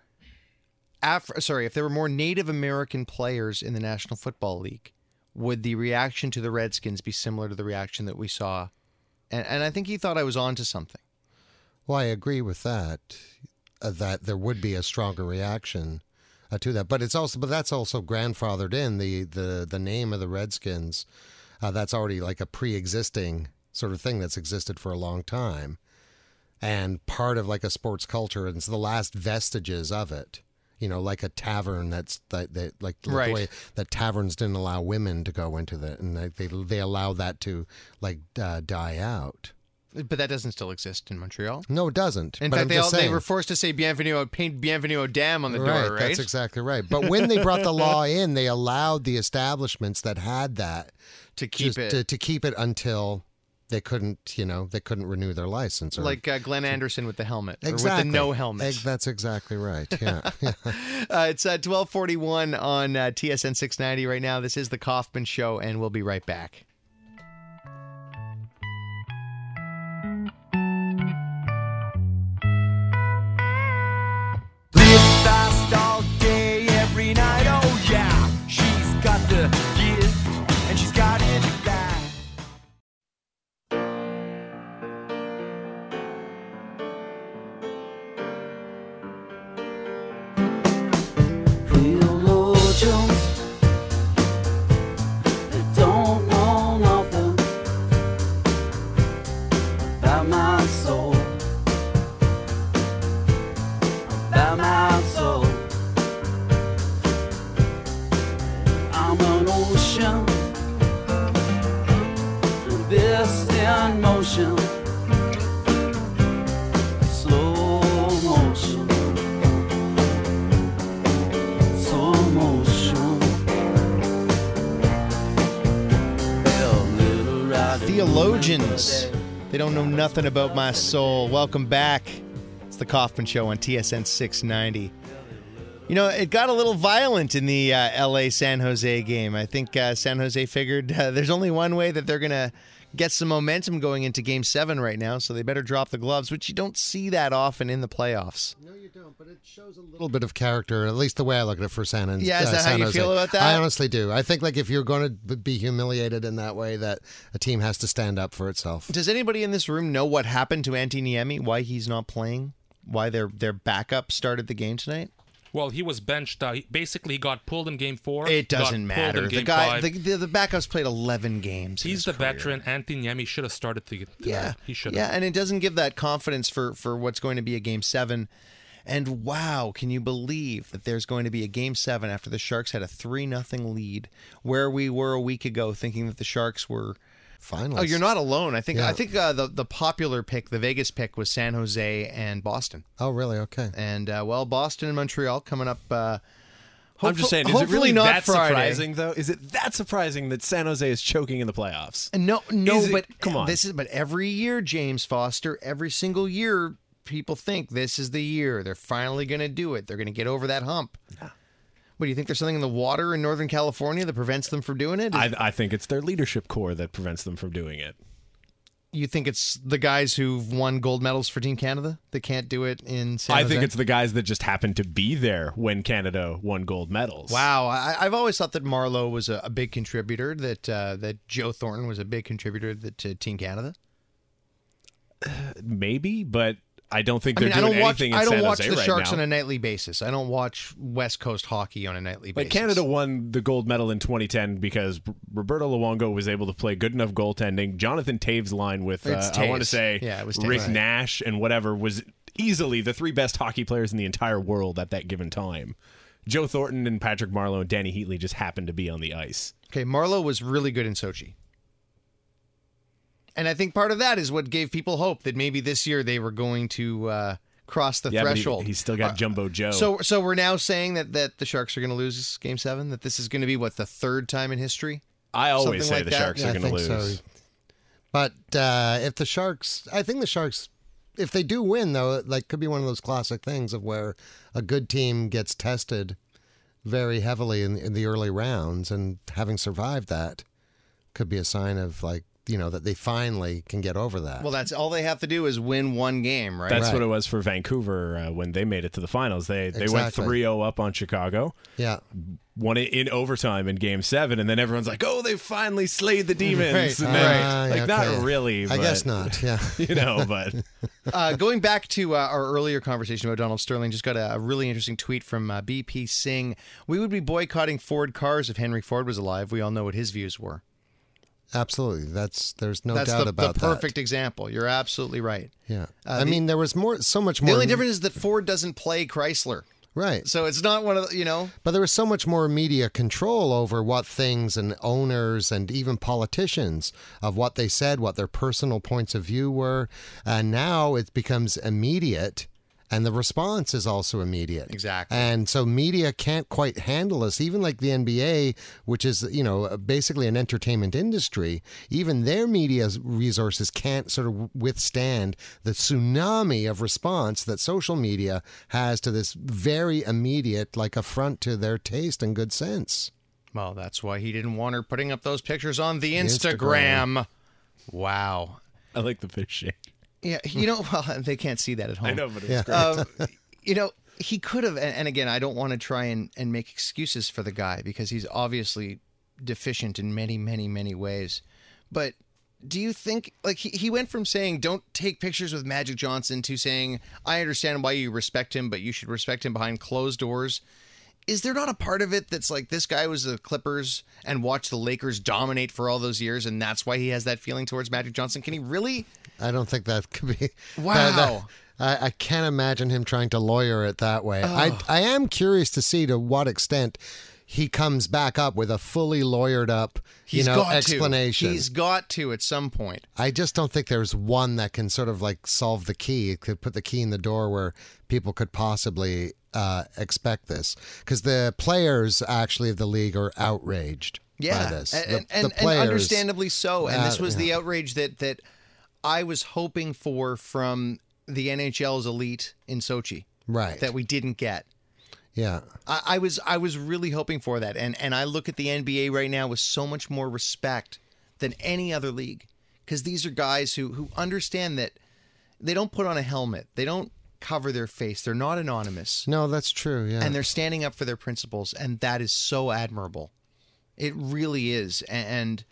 Speaker 1: Af- sorry, if there were more Native American players in the National Football League, would the reaction to the Redskins be similar to the reaction that we saw? And, and I think he thought I was onto something.
Speaker 2: Well, I agree with that. Uh, that there would be a stronger reaction uh, to that, but it's also, but that's also grandfathered in the the the name of the Redskins. Uh, that's already like a pre-existing sort of thing that's existed for a long time, and part of like a sports culture, and it's the last vestiges of it. You know, like a tavern that's that, that like the
Speaker 1: Right.
Speaker 2: way that taverns didn't allow women to go into that, and they they, they allow that to like uh, die out.
Speaker 1: But that doesn't still exist in Montreal.
Speaker 2: No, it doesn't.
Speaker 1: In
Speaker 2: but
Speaker 1: fact,
Speaker 2: I'm
Speaker 1: they, all, they were forced to say Bienvenue, paint Bienvenue Dam on the
Speaker 2: right,
Speaker 1: door, right?
Speaker 2: That's exactly right. But when they brought the law in, they allowed the establishments that had that
Speaker 1: to keep
Speaker 2: just
Speaker 1: it.
Speaker 2: to, to keep it until they couldn't, you know, they couldn't renew their license. Or,
Speaker 1: like uh, Glenn Anderson with the helmet,
Speaker 2: exactly.
Speaker 1: or with the no helmet.
Speaker 2: That's exactly right. Yeah. yeah.
Speaker 1: Uh, it's uh, 1241 on uh, TSN 690 right now. This is the Kaufman Show, and we'll be right back.
Speaker 7: Theologians.
Speaker 1: They don't know nothing about my soul. Welcome back. It's the Kaufman Show on TSN 690. You know, it got a little violent in the uh, LA San Jose game. I think uh, San Jose figured uh, there's only one way that they're going to get some momentum going into game seven right now, so they better drop the gloves, which you don't see that often in the playoffs.
Speaker 2: No, you don't. But it shows a little bit of character, at least the way I look at it for San Jose.
Speaker 1: Yeah, is that how you
Speaker 2: Jose.
Speaker 1: feel about that?
Speaker 2: I honestly do. I think like if you're going to be humiliated in that way, that a team has to stand up for itself.
Speaker 1: Does anybody in this room know what happened to Antti Niemi? Why he's not playing? Why their their backup started the game tonight?
Speaker 6: Well, he was benched. Uh, basically, he got pulled in game four.
Speaker 1: It doesn't matter. The guy, the, the the backup's played eleven games.
Speaker 6: He's the
Speaker 1: career.
Speaker 6: veteran. Anthony Niemi should have started the.
Speaker 1: Yeah,
Speaker 6: he should.
Speaker 1: Yeah, and it doesn't give that confidence for for what's going to be a game seven. And wow, can you believe that there's going to be a game seven after the Sharks had a three nothing lead, where we were a week ago thinking that the Sharks were.
Speaker 2: Finally.
Speaker 1: Oh, you're not alone. I think
Speaker 2: Yeah.
Speaker 1: I think uh, the the popular pick, the Vegas pick, was San Jose and Boston.
Speaker 2: Oh, really? Okay.
Speaker 1: And uh, well, Boston and Montreal coming up. Uh,
Speaker 3: I'm just saying, is it really
Speaker 1: not
Speaker 3: that
Speaker 1: Friday.
Speaker 3: surprising though? Is it that surprising that San Jose is choking in the playoffs?
Speaker 1: No, no,
Speaker 3: Is it-
Speaker 1: but
Speaker 3: come on.
Speaker 1: This is but every year, James Foster, every single year, people think this is the year they're finally going to do it. They're going to get over that hump. What do you think? There's something in the water in Northern California that prevents them from doing it?
Speaker 3: I, I think it's their leadership core that prevents them from doing it.
Speaker 1: you think it's the guys who've won gold medals for Team Canada that can't do it in San
Speaker 3: I
Speaker 1: Jose?
Speaker 3: think it's the guys that just happened to be there when Canada won gold medals.
Speaker 1: Wow, I, I've always thought that Marleau was a, a big contributor. That uh, that Joe Thornton was a big contributor to, to Team Canada.
Speaker 3: Maybe, but I don't think they're
Speaker 1: mean, I
Speaker 3: doing
Speaker 1: don't watch.
Speaker 3: anything in
Speaker 1: I don't watch the
Speaker 3: right
Speaker 1: Sharks
Speaker 3: now.
Speaker 1: on a nightly basis. I don't watch West Coast hockey on a nightly
Speaker 3: Like
Speaker 1: basis.
Speaker 3: Canada won the gold medal in 2010 because Roberto Luongo was able to play good enough goaltending. Jonathan Toews' line with uh, I want to say
Speaker 1: Yeah, it was Toews.
Speaker 3: Rick
Speaker 1: Right.
Speaker 3: Nash and whatever was easily the three best hockey players in the entire world at that given time. Joe Thornton and Patrick Marleau and Dany Heatley just happened to be on the ice.
Speaker 1: Okay, Marleau was really good in Sochi. And I think part of that is what gave people hope that maybe this year they were going to uh, cross the
Speaker 3: Yeah, but he-
Speaker 1: threshold.
Speaker 3: he's still got
Speaker 1: Uh,
Speaker 3: Jumbo Joe.
Speaker 1: So, so we're now saying that, that the Sharks are going to lose Game Seven. That this is going to be what the third time in history.
Speaker 3: I always
Speaker 1: something
Speaker 3: say
Speaker 1: like
Speaker 3: the
Speaker 1: that?
Speaker 3: Sharks
Speaker 2: Yeah,
Speaker 3: are going to lose.
Speaker 2: so. But uh, if the Sharks, I think the Sharks, if they do win, though, it, like could be one of those classic things of where a good team gets tested very heavily in, in the early rounds, and having survived that could be a sign of like you know that they finally can get over that.
Speaker 1: Well, that's all they have to do is win one game, right?
Speaker 3: That's
Speaker 2: Right.
Speaker 3: what it was for Vancouver uh, when they made it to the finals. They they went
Speaker 2: Exactly.
Speaker 3: 3-0 up on Chicago.
Speaker 2: yeah,
Speaker 3: won it in overtime in game seven, and then everyone's like, oh, they finally slayed the demons.
Speaker 1: Right.
Speaker 3: And then,
Speaker 2: Ah,
Speaker 3: like,
Speaker 2: yeah,
Speaker 3: not
Speaker 2: okay.
Speaker 3: really.
Speaker 2: I guess not. Yeah.
Speaker 3: You know, but
Speaker 1: uh, going back to uh, our earlier conversation about Donald Sterling, just got a, a really interesting tweet from uh, BP Singh. We would be boycotting Ford cars if Henry Ford was alive. We all know what his views were.
Speaker 2: Absolutely. That's there's no
Speaker 1: That's
Speaker 2: doubt
Speaker 1: the,
Speaker 2: about
Speaker 1: the
Speaker 2: that.
Speaker 1: perfect example. You're absolutely right.
Speaker 2: Yeah.
Speaker 1: Uh,
Speaker 2: I
Speaker 1: the-
Speaker 2: mean, there was more, so much more.
Speaker 1: The only difference is that Ford doesn't play Chrysler.
Speaker 2: Right.
Speaker 1: So it's not one of the, you know.
Speaker 2: But there was so much more media control over what things and owners and even politicians of what they said, what their personal points of view were. And now it becomes immediate. And the response is also immediate.
Speaker 1: Exactly.
Speaker 2: And so media can't quite handle us. Even like the NBA, which is, you know, basically an entertainment industry, even their media resources can't sort of withstand the tsunami of response that social media has to this very immediate, like, affront to their taste and good sense.
Speaker 1: Well, that's why he didn't want her putting up those pictures on the
Speaker 2: Instagram.
Speaker 1: Instagram. Wow.
Speaker 3: I like the fish shake.
Speaker 1: Yeah, you know, well, they can't see that at home.
Speaker 3: I know, but it's
Speaker 2: Yeah.
Speaker 3: great.
Speaker 1: um, you know, he could have, and, and again, I don't want to try and, and make excuses for the guy because he's obviously deficient in many, many, many ways. But do you think, like, he, he went from saying, don't take pictures with Magic Johnson to saying, I understand why you respect him, but you should respect him behind closed doors? Is there not a part of it that's like this guy was the Clippers and watched the Lakers dominate for all those years, and that's why he has that feeling towards Magic Johnson? Can he really?
Speaker 2: I don't think that could be.
Speaker 1: Wow.
Speaker 2: that- that- I, I can't imagine him trying to lawyer it that way. I, I am curious to see to what extent he comes back up with a fully lawyered up, you
Speaker 1: He's
Speaker 2: know, explanation.
Speaker 1: to. He's got to at some point.
Speaker 2: I just don't think there's one that can sort of like solve the key. It could put the key in the door where people could possibly uh, expect this. Because the players actually of the league are outraged
Speaker 1: yeah,
Speaker 2: by this.
Speaker 1: And,
Speaker 2: The-
Speaker 1: and,
Speaker 2: the
Speaker 1: and understandably so. And this
Speaker 2: Uh,
Speaker 1: was the outrage that that I was hoping for from the NHL's elite in Sochi
Speaker 2: Right.
Speaker 1: that we didn't get.
Speaker 2: yeah.
Speaker 1: I, I was I was really hoping for that, and and I look at the NBA right now with so much more respect than any other league because these are guys who who understand that they don't put on a helmet, they don't cover their face, they're not anonymous.
Speaker 2: No, that's true. Yeah.
Speaker 1: and they're standing up for their principles and that is so admirable it really is A- and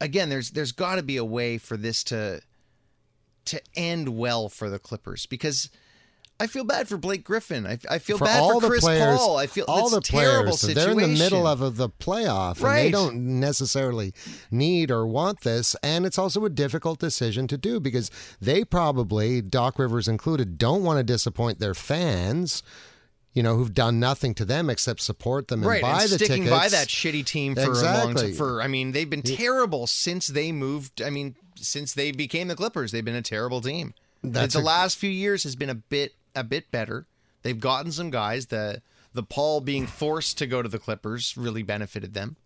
Speaker 1: again there's there's got to be a way for this to to end well for the clippers because I feel bad for Blake Griffin. I, I feel
Speaker 2: for
Speaker 1: bad
Speaker 2: all
Speaker 1: for
Speaker 2: the
Speaker 1: Chris
Speaker 2: players,
Speaker 1: Paul. I feel
Speaker 2: all
Speaker 1: it's
Speaker 2: the
Speaker 1: a terrible
Speaker 2: players. They're in the middle of the playoff, and they don't necessarily need or want this. And it's also a difficult decision to do because they probably, Doc Rivers included, don't want to disappoint their fans. You know, who've done nothing to them except support them and
Speaker 1: right,
Speaker 2: buy
Speaker 1: and
Speaker 2: the
Speaker 1: sticking
Speaker 2: tickets.
Speaker 1: by that shitty team for a long
Speaker 2: Exactly.
Speaker 1: time. For I mean, they've been terrible since they moved. I mean, since they became the Clippers, they've been a terrible team.
Speaker 2: That's
Speaker 1: the
Speaker 2: a-
Speaker 1: last few years has been a bit a bit better. They've gotten some guys. The the Paul being forced to go to the Clippers really benefited them.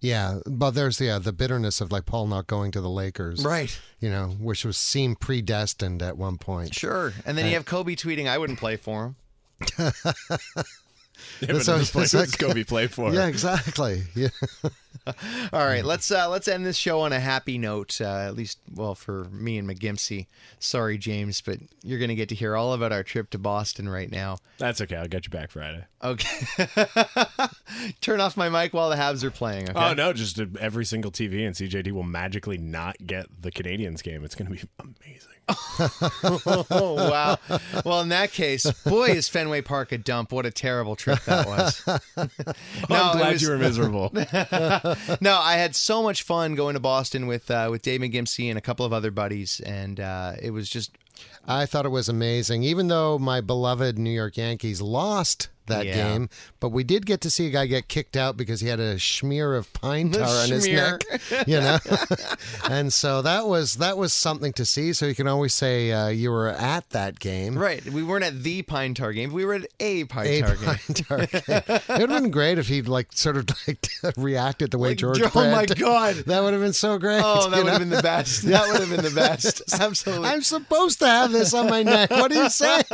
Speaker 2: Yeah, but there's yeah the bitterness of like Paul not going to the Lakers,
Speaker 1: Right.
Speaker 2: You know, which was seemed predestined at one point.
Speaker 1: Sure. And then you have Kobe tweeting, "I wouldn't play for him."
Speaker 3: Yeah, but
Speaker 2: So-
Speaker 3: this place
Speaker 2: so-
Speaker 3: would play for.
Speaker 2: Yeah, exactly. Yeah.
Speaker 1: All right, let's uh, let's end this show on a happy note. Uh, at least, well, for me and McGimpsey. Sorry, James, but you're going to get to hear all about our trip to Boston right now.
Speaker 3: That's okay. I'll get you back Friday.
Speaker 1: Okay. Turn off my mic while the Habs are playing. Okay?
Speaker 3: Oh no, just uh, every single TV and CJAD will magically not get the Canadiens game. It's going to be amazing.
Speaker 1: Oh wow. Well, in that case, boy, is Fenway Park a dump. What a terrible trip that was.
Speaker 3: I'm
Speaker 1: it
Speaker 3: glad
Speaker 1: was-
Speaker 3: you were miserable.
Speaker 1: no, I had so much fun going to Boston with uh, with Dave McGimpsey and a couple of other buddies, and uh, it was just
Speaker 2: I thought it was amazing, even though my beloved New York Yankees lost that
Speaker 1: Yeah.
Speaker 2: game. But we did get to see a guy get kicked out because he had a smear of pine tar on his neck, you know. and so that was that was something to see. So you can always say uh, you were at that game.
Speaker 1: right. We weren't at the Pine Tar game. We were at a Pine
Speaker 2: A
Speaker 1: Tar game.
Speaker 2: tar game. It would have been great if he'd like sort of like reacted the way
Speaker 1: Like,
Speaker 2: George.
Speaker 1: oh my God.
Speaker 2: that would have been so great.
Speaker 1: Oh, that would have been the best. That would have been the best. Absolutely.
Speaker 2: I'm supposed to have this on my neck. What are you saying?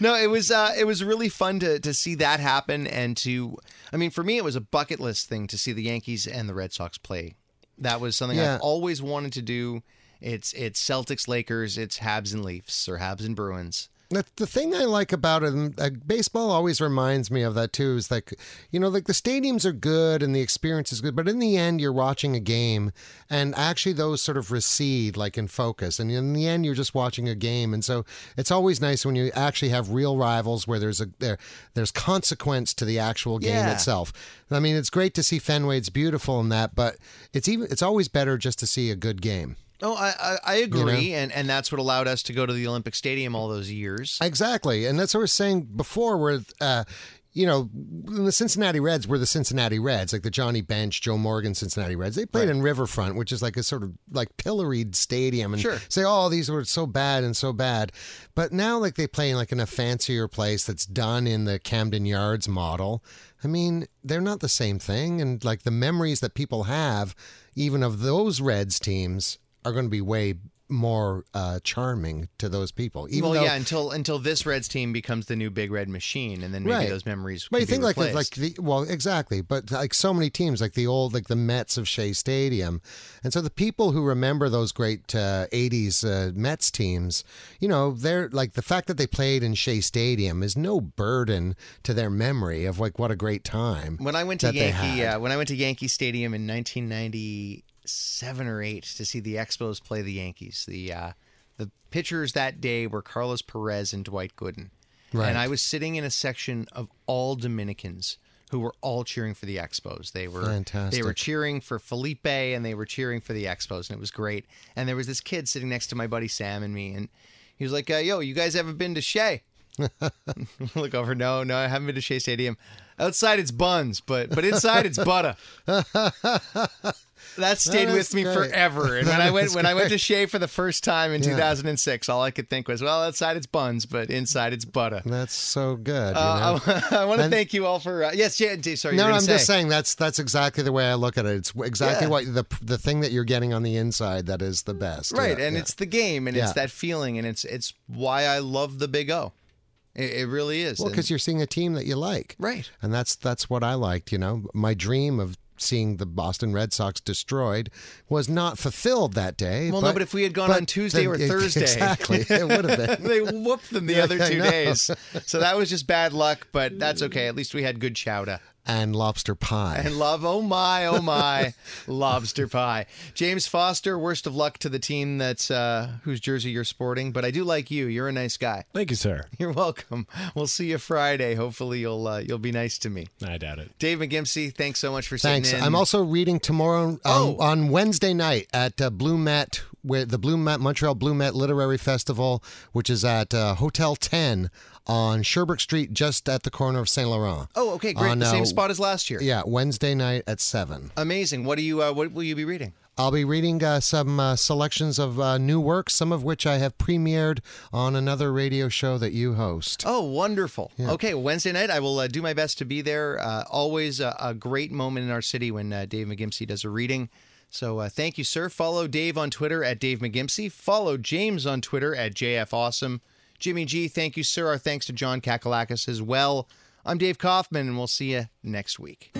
Speaker 1: no, it was uh, it was really fun to to see that happen, and to, I mean, for me, it was a bucket list thing to see the Yankees and the Red Sox play. That was something
Speaker 2: Yeah.
Speaker 1: I've always wanted to do. It's it's Celtics, Lakers, it's Habs and Leafs, or Habs and Bruins.
Speaker 2: The, the thing I like about it, and uh, baseball always reminds me of that too, is like, you know, like the stadiums are good and the experience is good, but in the end, you're watching a game and actually those sort of recede like in focus. And in the end, you're just watching a game. And so it's always nice when you actually have real rivals where there's a there there's consequence to the actual game
Speaker 1: Yeah.
Speaker 2: itself. I mean, it's great to see Fenway. It's beautiful in that, but it's even it's always better just to see a good game.
Speaker 1: Oh, I I, I agree, and and that's what allowed us to go to the Olympic Stadium all those years.
Speaker 2: Exactly, and that's what I was saying before. Where uh, you know, the Cincinnati Reds were the Cincinnati Reds, like the Johnny Bench, Joe Morgan Cincinnati Reds. They played in Riverfront, which is like a sort of like pilloried stadium, and
Speaker 1: Sure.
Speaker 2: say, "Oh, these were so bad and so bad." But now, like they play in like in a fancier place that's done in the Camden Yards model. I mean, they're not the same thing, and like the memories that people have, even of those Reds teams, are going to be way more uh, charming to those people. Even
Speaker 1: well,
Speaker 2: though,
Speaker 1: yeah, until until this Reds team becomes the new Big Red Machine, and then maybe
Speaker 2: Right.
Speaker 1: those memories.
Speaker 2: But you
Speaker 1: be
Speaker 2: think like the, like the well exactly, but like so many teams like the old like the Mets of Shea Stadium, and so the people who remember those great uh, '80s uh, Mets teams, you know, they're like the fact that they played in Shea Stadium is no burden to their memory of like what a great time.
Speaker 1: when I went to Yankee, uh, when I went to Yankee Stadium in 1997 or eight to see the Expos play the Yankees, the uh, the pitchers that day were Carlos Perez and Dwight Gooden,
Speaker 2: Right.
Speaker 1: and I was sitting in a section of all Dominicans who were all cheering for the Expos. They were
Speaker 2: Fantastic.
Speaker 1: They were cheering for Felipe and they were cheering for the Expos, and it was great. And there was this kid sitting next to my buddy Sam and me, and he was like, uh, "Yo, you guys ever been to Shea?" Look over. No, no, I haven't been to Shea Stadium. Outside it's buns, but but inside it's butter. That stayed
Speaker 2: That
Speaker 1: with me
Speaker 2: great.
Speaker 1: forever. And when I went
Speaker 2: is
Speaker 1: when I went to
Speaker 2: great.
Speaker 1: Shea for the first time in
Speaker 2: Yeah.
Speaker 1: 2006, all I could think was, well, outside it's buns, but inside it's butter.
Speaker 2: That's so good. you
Speaker 1: Uh,
Speaker 2: know?
Speaker 1: I, want to thank you all for uh, yes, yeah. Sorry,
Speaker 2: No, no, I'm
Speaker 1: say.
Speaker 2: just saying that's that's exactly the way I look at it. It's exactly
Speaker 1: Yeah.
Speaker 2: what the the thing that you're getting on the inside that is the best.
Speaker 1: right,
Speaker 2: Yeah,
Speaker 1: and it's the game, and it's that feeling, and it's it's why I love the Big O. It, it really is.
Speaker 2: well because you're seeing a team that you like.
Speaker 1: right.
Speaker 2: and that's that's what I liked. You know, my dream of seeing the Boston Red Sox destroyed was not fulfilled that day.
Speaker 1: Well, no, but if we had gone on Tuesday or Thursday-
Speaker 2: exactly, it would have been.
Speaker 1: they whooped them the
Speaker 2: Yeah,
Speaker 1: other two days, so that was just bad luck. But that's okay. At least we had good chowder.
Speaker 2: And lobster pie.
Speaker 1: And love, oh my, oh my, lobster pie. James Foster, worst of luck to the team that's uh, whose jersey you're sporting. But I do like you. You're a nice guy.
Speaker 3: Thank you, sir.
Speaker 1: You're welcome. We'll see you Friday. Hopefully you'll uh, you'll be nice to me.
Speaker 3: I doubt it.
Speaker 1: Dave McGimpsey, thanks so much for sitting
Speaker 2: Thanks.
Speaker 1: in.
Speaker 2: I'm also reading tomorrow um,
Speaker 1: Oh.
Speaker 2: on Wednesday night at uh, Blue Met, with the Blue Met Montreal Blue Met Literary Festival, which is at uh, Hotel 10 on Sherbrooke Street, just at the corner of Saint Laurent.
Speaker 1: Oh, okay, great.
Speaker 2: On,
Speaker 1: the same
Speaker 2: uh,
Speaker 1: spot as last year.
Speaker 2: Yeah, Wednesday night at seven.
Speaker 1: Amazing. What do you? Uh, what will you be reading?
Speaker 2: I'll be reading uh, some uh, selections of uh, new works, some of which I have premiered on another radio show that you host.
Speaker 1: Oh, wonderful. Okay, Wednesday night, I will uh, do my best to be there. Uh, always a, a great moment in our city when uh, Dave McGimpsey does a reading. So uh, thank you, sir. Follow Dave on Twitter at Dave McGimpsey. Follow James on Twitter at JF Awesome. Jimmy G, thank you, sir. Our thanks to John Kakalakis as well. I'm Dave Kaufman, and we'll see you next week.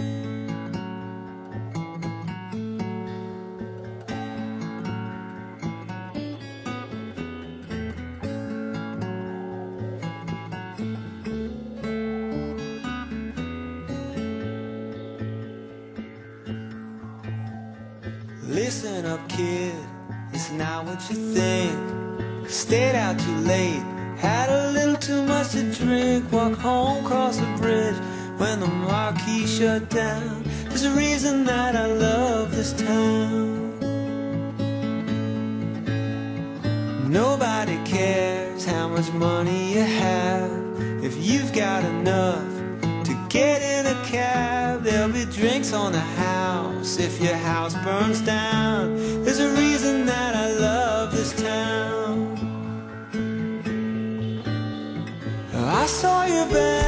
Speaker 7: Listen up, kid, it's not what you think. Stayed out too late, had a little too much to drink. Walk home, cross the bridge when the marquee shut down. There's a reason that I love this town. Nobody cares how much money you have if you've got enough to get in a cab. There'll be drinks on the house if your house burns down. There's a reason that I saw you band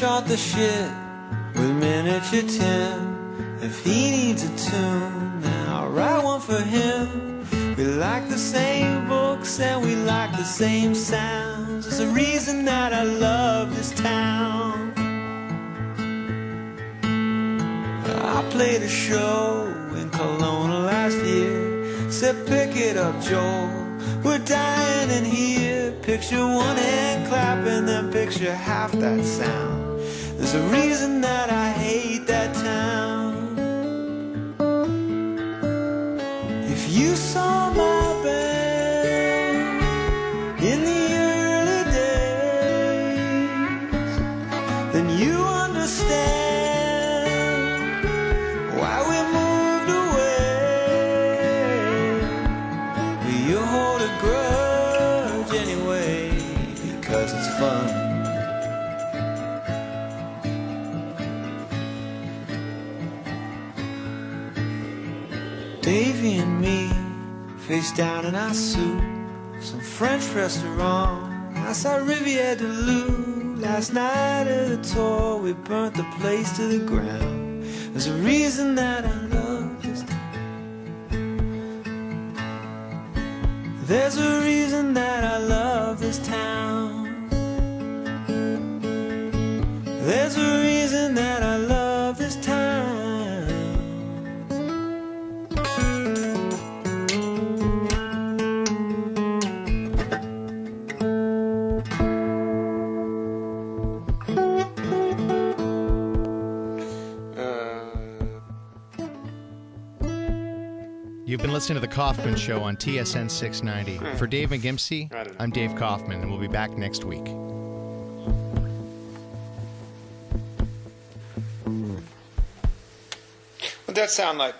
Speaker 7: shot the shit with miniature Tim. If he needs a tune, then I'll write one for him. We like the same books and we like the same sounds. There's a reason that I love this town. I played a show in Kelowna last year. Said pick it up, Joel. We're dying in here. Picture one hand clapping, then picture half that sound. There's a reason that I hate that town. If you saw my face down in our soup, some French restaurant I saw Riviera de Lou. Last night at the tour, we burnt the place to the ground. There's a reason that I
Speaker 1: listening to The Kaufman Show on TSN 690. Hmm. For Dave McGimpsey, I'm Dave Kaufman, and we'll be back next week.
Speaker 8: What'd that sound like?